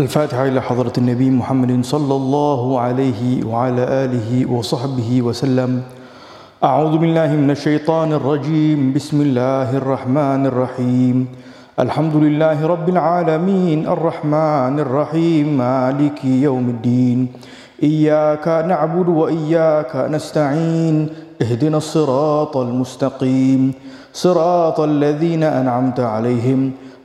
الفاتحة إلى حضرة النبي محمد صلى الله عليه وعلى آله وصحبه وسلم. أعوذ بالله من الشيطان الرجيم. بسم الله الرحمن الرحيم. الحمد لله رب العالمين. الرحمن الرحيم. مالك يوم الدين. إياك نعبد وإياك نستعين. اهدنا الصراط المستقيم. صراط الذين أنعمت عليهم.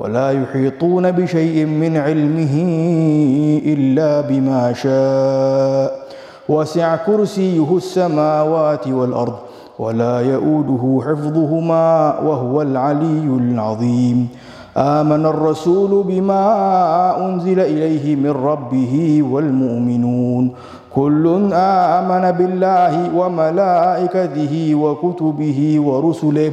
ولا يحيطون بشيء من علمه إلا بما شاء. وسع كرسيه السماوات والأرض ولا يؤوده حفظهما وهو العلي العظيم. آمن الرسول بما أنزل إليه من ربه والمؤمنون. كل آمن بالله وملائكته وكتبه ورسله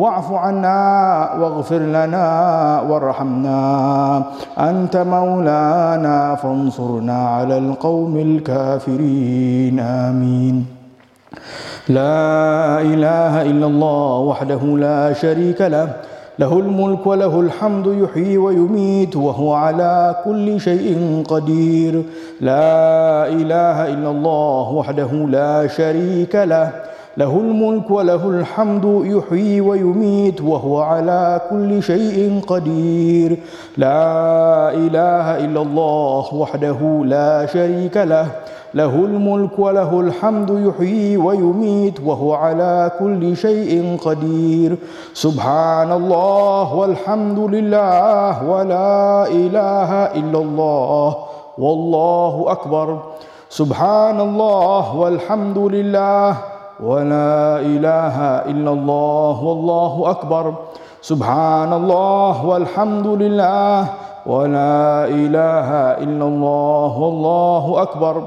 واعف عنا واغفر لنا وارحمنا. أنت مولانا فانصرنا على القوم الكافرين. آمين. لا إله إلا الله وحده لا شريك له. له الملك وله الحمد يحيي ويميت وهو على كل شيء قدير. لا إله إلا الله وحده لا شريك له. له الملك وله الحمد يحيي ويميت وهو على كل شيء قدير. لا إله إلا الله وحده لا شريك له. له الملك وله الحمد يحيي ويميت وهو على كل شيء قدير. سبحان الله والحمد لله ولا إله إلا الله والله أكبر. سبحان الله والحمد لله ولا إله إلا الله والله أكبر. سبحان الله والحمد لله ولا إله إلا الله والله أكبر.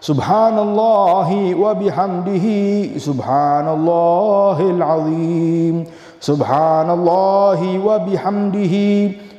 سبحان الله وبحمده. سبحان الله العظيم. سبحان الله وبحمده.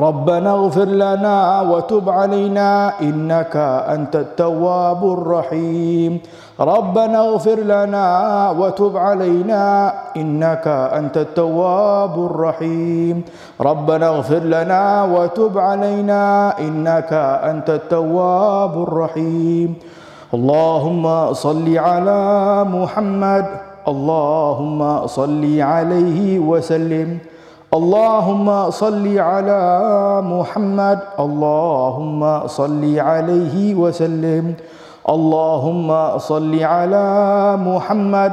ربنا اغفر لنا وتب علينا إنك أنت التواب الرحيم. ربنا اغفر لنا وتب علينا إنك أنت التواب الرحيم. ربنا اغفر لنا وتب علينا إنك أنت التواب الرحيم. اللهم صل على محمد. اللهم صل عليه وسلم. اللهم صل على محمد. اللهم صل عليه وسلم. اللهم صل على محمد.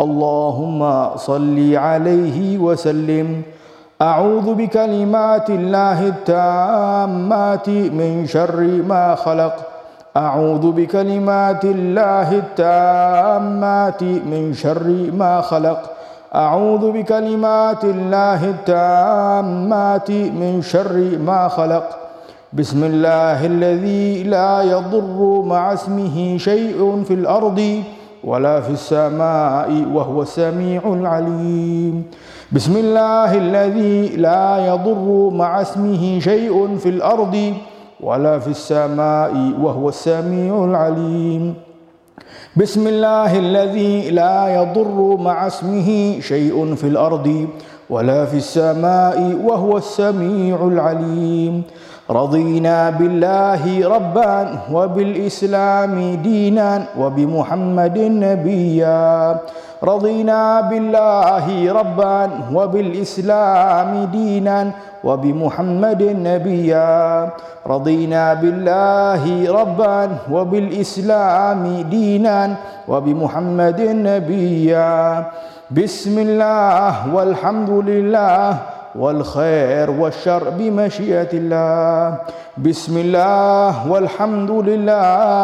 اللهم صل عليه وسلم. أعوذ بكلمات الله التامات من شر ما خلق. أعوذ بكلمات الله التامات من شر ما خلق. أعوذ بكلمات الله التامات من شر ما خلق. بسم الله الذي لا يضر مع اسمه شيء في الأرض ولا في السماء وهو السميع العليم. بسم الله الذي لا يضر مع اسمه شيء في الأرض ولا في السماء وهو السميع العليم. بسم الله الذي لا يضر مع اسمه شيء في الأرض ولا في السماء وهو السميع العليم. رضينا بالله ربا وبالإسلام دينا وبمحمد نبيا. رضينا بالله ربا وبالإسلام دينا وبمحمد نبيا. رضينا بالله ربا وبالإسلام دينا وبمحمد نبيا. بسم الله والحمد لله والخير والشر بمشيئة الله. بسم الله والحمد لله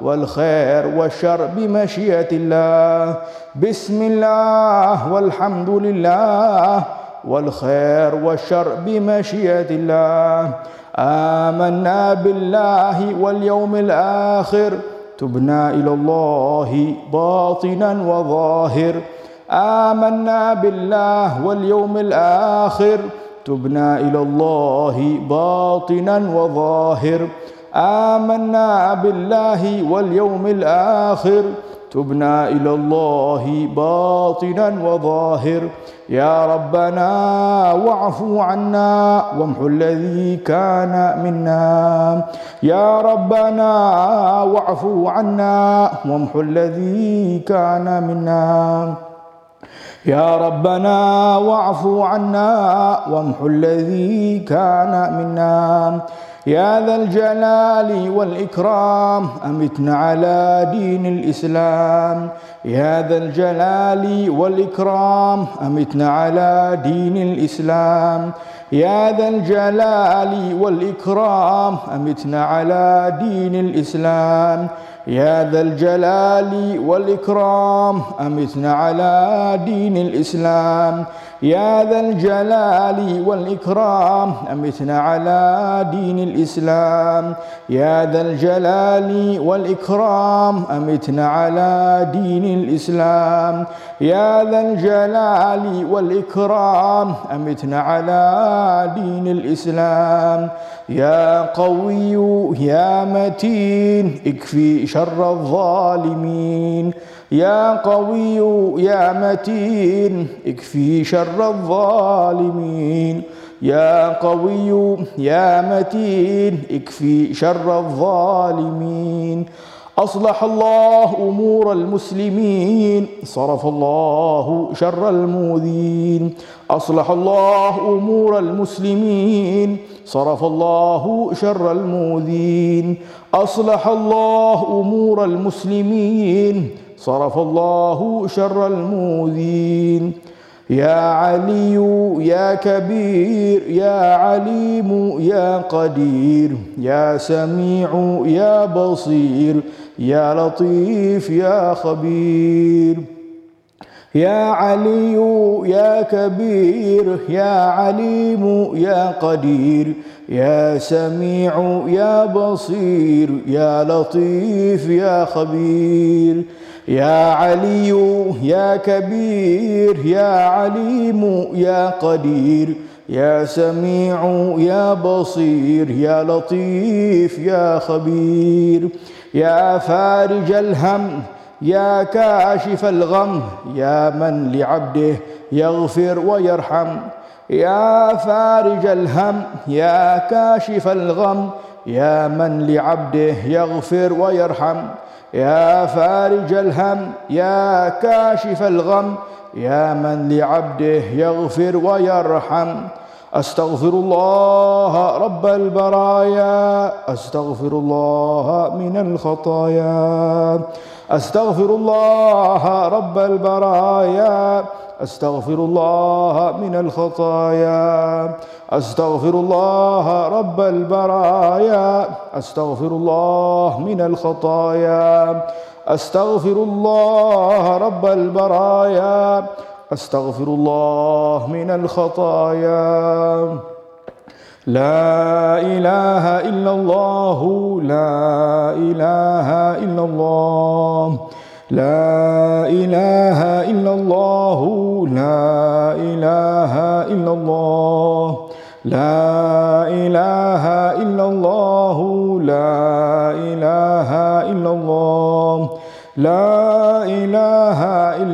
والخير والشر بمشيئة الله. بسم الله والحمد لله. والخير والشر بمشيئة الله. آمنا بالله واليوم الآخر. تبنا إلى الله باطنا وظاهر. آمنا بالله واليوم الآخر. تبنا إلى الله باطنا وظاهر. آمنا بالله واليوم الآخر. تبنا إلى الله باطنا وظاهر. يا ربنا واعفو عنا وامحو الذي كان منا. يا ربنا واعفو عنا وامحو الذي كان منا. يا ربنا واعفو عنا وامحو الذي كان منا. يا ذا الجلال والإكرام أمتنا على دين الإسلام؟ يا ذا الجلال والإكرام أمتنا على دين الإسلام؟ يا ذا الجلال والإكرام أمتنا على دين الإسلام؟ يا ذا الجلال والإكرام أمتنا على دين الإسلام؟ يا ذا الجلال والإكرام أمتنا على دين الإسلام. يا ذا الجلال والإكرام أمتنا على دين الإسلام. يا ذا الجلال والإكرام أمتنا على دين الإسلام. يا قوي يا متين اكفي شر الظالمين. يا قوي يا متين اكفي شر الظالمين. يا قوي يا متين اكفي شر الظالمين. أصلح الله أمور المسلمين صرف الله شر المؤذين أصلح الله أمور المسلمين صرف الله شر المؤذين أصلح الله أمور المسلمين صرف الله شر المؤذين يا علي يا كبير يا عليم يا قدير يا سميع يا بصير يا لطيف يا خبير. يا علي يا كبير يا عليم يا قدير يا سميع يا بصير يا لطيف يا خبير. يا علي يا كبير يا عليم يا قدير يا سميع يا بصير يا لطيف يا خبير يا فارج الهم يا كاشف الغم يا من لعبده يغفر ويرحم يا فارج الهم يا كاشف الغم يا من لعبده يغفر ويرحم يا فارج الهم يا كاشف الغم يا من لعبده يغفر ويرحم. أستغفر الله رب البرايا أستغفر الله من الخطايا أستغفر الله رب البرايا أستغفر الله من الخطايا أستغفر الله رب البرايا أستغفر الله من الخطايا أستغفر الله رب البرايا أستغفر الله من الخطايا. لا إله إلا الله. لا إله إلا الله. لا إله إلا الله. لا إله إلا الله. لا إله إلا الله. لا إله إلا الله. لا إله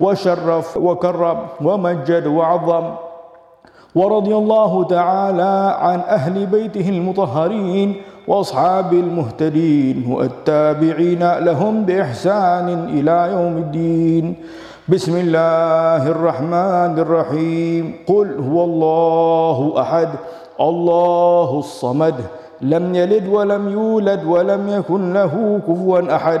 وشرف وكرم ومجد وعظم. ورضي الله تعالى عن أهل بيته المطهرين وأصحاب المهتدين والتابعين لهم بإحسان إلى يوم الدين. بسم الله الرحمن الرحيم. قل هو الله أحد الله الصمد. لم يلد ولم يولد ولم يكن له كفوا أحد.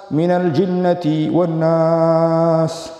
من الجنة والناس.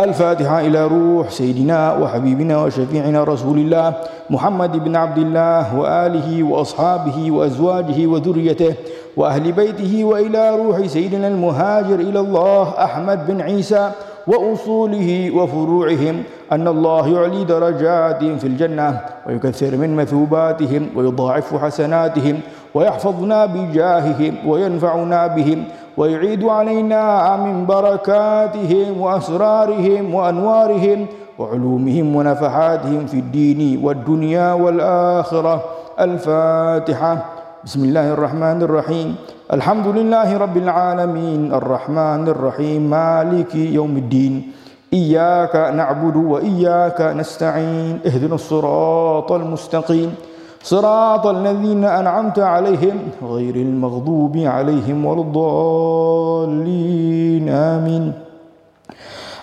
الفاتحة إلى روح سيدنا وحبيبنا وشفيعنا رسول الله محمد بن عبد الله وآله وأصحابه وأزواجه وذريته وأهل بيته وإلى روح سيدنا المهاجر إلى الله أحمد بن عيسى وأصوله وفروعهم أن الله يعلي درجاتهم في الجنة ويكثر من مثوباتهم ويضاعف حسناتهم ويحفظنا بجاههم وينفعنا بهم ويعيد علينا من بركاتهم وأسرارهم وأنوارهم وعلومهم ونفحاتهم في الدين والدنيا والآخرة. الفاتحة. بسم الله الرحمن الرحيم. الحمد لله رب العالمين. الرحمن الرحيم. مالك يوم الدين. إياك نعبد وإياك نستعين. اهدنا الصراط المستقيم. صراط الذين أنعمت عليهم غير المغضوب عليهم ولا الضالين آمين.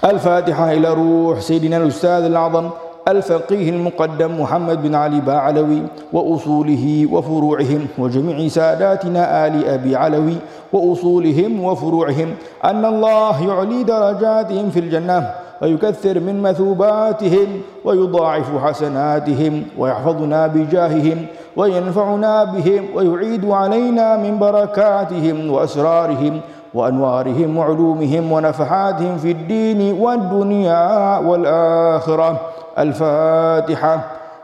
الفاتحة إلى روح سيدنا الأستاذ الأعظم الفقيه المقدم محمد بن علي باعلوي وأصوله وفروعهم وجميع ساداتنا آل أبي علوي وأصولهم وفروعهم أن الله يعلي درجاتهم في الجنة. ويكثر من مثوباتهم ويضاعف حسناتهم ويحفظنا بجاههم وينفعنا بهم ويعيد علينا من بركاتهم وأسرارهم وأنوارهم وعلومهم ونفحاتهم في الدين والدنيا والآخرة. الفاتحة.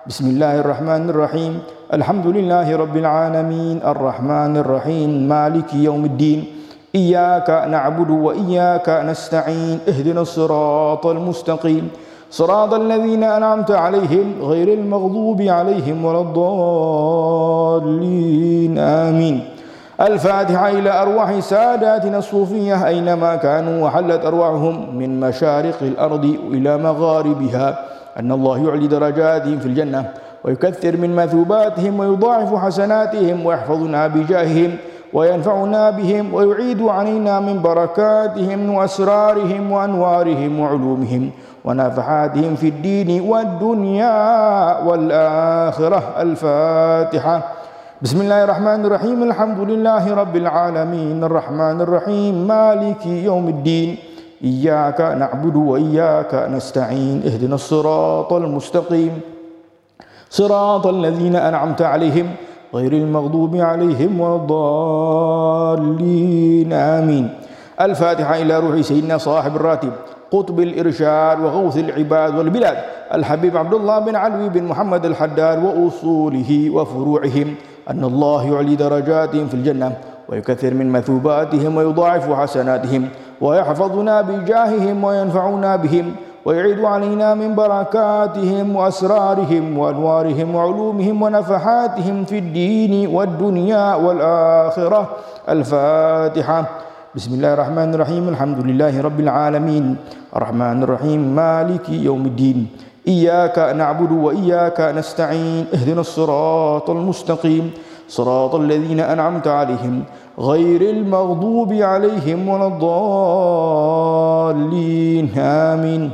بسم الله الرحمن الرحيم. الحمد لله رب العالمين. الرحمن الرحيم. مالك يوم الدين. إياك نعبد وإياك نستعين اهدنا الصراط المستقيم. صراط الذين أنعمت عليهم غير المغضوب عليهم ولا الضالين. آمين. الفاتحة إلى أرواح ساداتنا الصوفية أينما كانوا وحلت أرواحهم من مشارق الأرض إلى مغاربها. أن الله يعلي درجاتهم في الجنة ويكثر من مثوباتهم ويضاعف حسناتهم ويحفظنا بجاههم. وينفعنا بهم ويعيد علينا من بركاتهم وأسرارهم وأنوارهم وعلومهم ونفحاتهم في الدين والدنيا والآخرة. الفاتحة. بسم الله الرحمن الرحيم. الحمد لله رب العالمين. الرحمن الرحيم. مالك يوم الدين. إياك نعبد وإياك نستعين. اهدنا الصراط المستقيم. صراط الذين أنعمت عليهم غير المغضوب عليهم ولا الضالين آمين. الفاتحة إلى روح سيدنا صاحب الراتب قطب الإرشاد وغوث العباد والبلاد الحبيب عبد الله بن علوي بن محمد الحداد وأصوله وفروعهم أن الله يعلي درجاتهم في الجنة ويكثر من مثوباتهم ويضاعف حسناتهم ويحفظنا بجاههم وينفعنا بهم ويعيد علينا من بركاتهم وأسرارهم وأنوارهم وعلومهم ونفحاتهم في الدين والدنيا والآخرة. الفاتحة. بسم الله الرحمن الرحيم. الحمد لله رب العالمين. الرحمن الرحيم. مالك يوم الدين. إياك نعبد وإياك نستعين. اهدنا الصراط المستقيم. صراط الذين أنعمت عليهم. غير المغضوب عليهم ولا الضالين. آمين.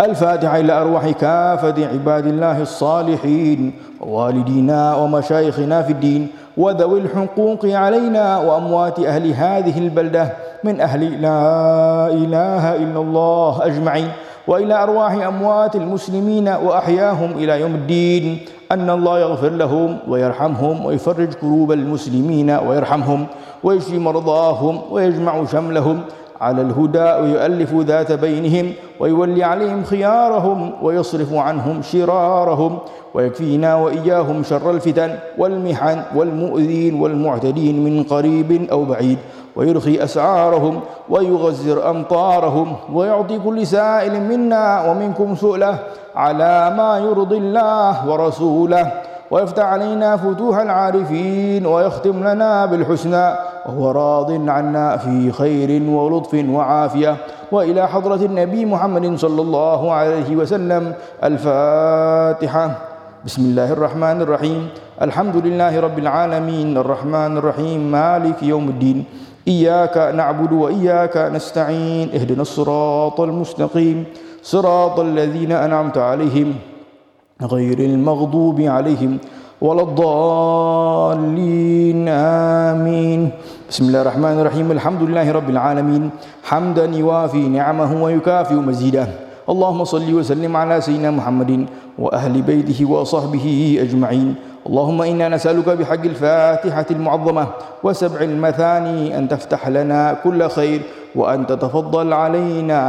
الفاتحة إلى أرواح كافة عباد الله الصالحين ووالدينا ومشايخنا في الدين وذوي الحقوق علينا وأموات أهل هذه البلدة من أهل لا إله إلا الله أجمعين وإلى أرواح أموات المسلمين وأحياهم إلى يوم الدين أن الله يغفر لهم ويرحمهم ويفرج كروب المسلمين ويرحمهم ويشفي مرضاهم ويجمع شملهم على الهدى ويؤلف ذات بينهم ويولي عليهم خيارهم ويصرف عنهم شرارهم ويكفينا وإياهم شر الفتن والمحن والمؤذين والمعتدين من قريب أو بعيد ويرخي أسعارهم ويغزر أمطارهم ويعطي كل سائل منا ومنكم سؤله على ما يرضي الله ورسوله ويفتح علينا فتوح العارفين ويختم لنا بالحسنى وهو راض عنا في خير ولطف وعافية. وإلى حضرة النبي محمد صلى الله عليه وسلم الفاتحة. بسم الله الرحمن الرحيم. الحمد لله رب العالمين. الرحمن الرحيم. مالك يوم الدين. إياك نعبد وإياك نستعين. اهدنا الصراط المستقيم. صراط الذين أنعمت عليهم. غير المغضوب عليهم ولا الضالين. آمين. بسم الله الرحمن الرحيم. الحمد لله رب العالمين. حمدا يوافي نعمه ويكافئ مزيده. اللهم صل وسلم على سيدنا محمد وأهل بيته وصحبه أجمعين. اللهم إنا نسألك بحق الفاتحة المعظمة وسبع المثاني أن تفتح لنا كل خير وأن تتفضل علينا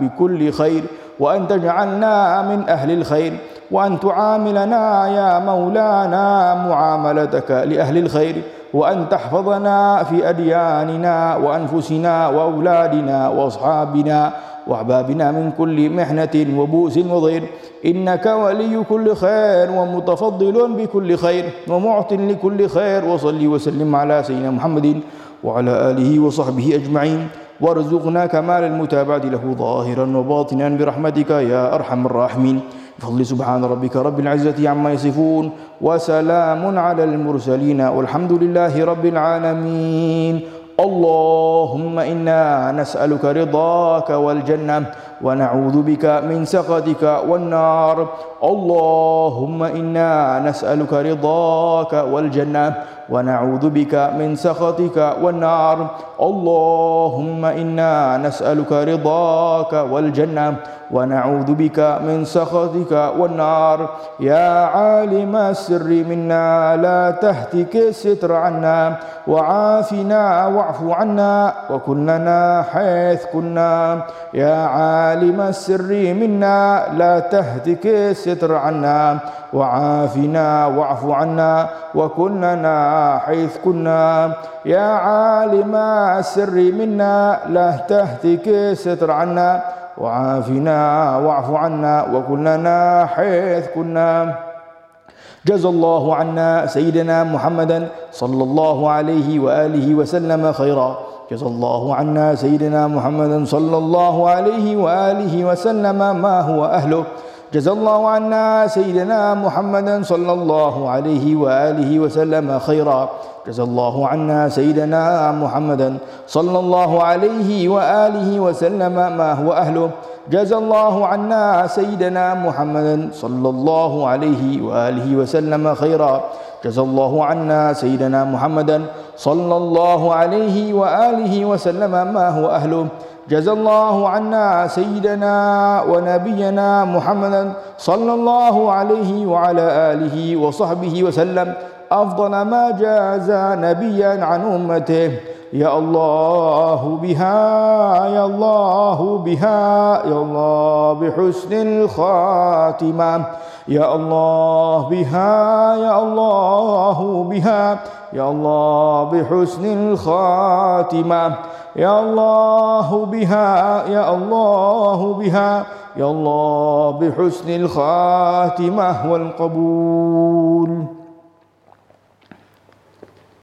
بكل خير وأن تجعلنا من أهل الخير وأن تعاملنا يا مولانا معاملتك لأهل الخير وأن تحفظنا في أدياننا وأنفسنا وأولادنا وأصحابنا وأحبابنا من كل محنة وبؤس وضير. إنك ولي كل خير ومتفضل بكل خير ومعط لكل خير وصلي وسلم على سيدنا محمد وعلى آله وصحبه أجمعين. وارزقنا كمال المتابعة له ظاهرا وباطنا برحمتك يا أرحم الراحمين. بفضل سبحان ربك رب العزة عما يصفون وسلام على المرسلين والحمد لله رب العالمين. اللهم إنا نسألك رضاك والجنة ونعوذ بك من سخطك والنار. اللهم إنا نسألك رضاك والجنة ونعوذ بك من سخطك والنار. اللهم إنا نسألك رضاك والجنة ونعوذ بك من سخطك والنار. يا عالم السر منا لا تهتك الستر عنا وعافنا واعف عنا وكلنا حيث كنا. يا عالم السر منا لا تهتك الستر عنا وعافنا واعف عنا وكلنا حيث كنا. يا عالم السر منا لا تهتك الستر عنا وعافنا واعف عنا وكلنا حيث كنا. جزى الله عنا سيدنا محمدا صلى الله عليه وآله وسلم خيرا. جزى الله عنا سيدنا محمدا صلى الله عليه وآله وسلم ما هو أهله. جزى الله عنا سيدنا محمدا صلى الله عليه وآله وسلم خيرا. جزى الله عنا سيدنا محمدا صلى الله عليه وآله وسلم ما هو أهله. جزى الله عنا سيدنا محمدا صلى الله عليه وآله وسلم خيرا. جزى الله عنا سيدنا محمدا صلى الله عليه وآله وسلم ما هو أهله. جزى الله عنا سيدنا ونبينا محمدا صلى الله عليه وعلى آله وصحبه وسلم. أفضل ما جاز نبيا عن أمته. يا الله بها يا الله بها يا الله بحسن الخاتمة يا الله بها يا الله بها يا الله بحسن الخاتمة يا الله بها يا الله بها يا الله بحسن الخاتمة والقبول.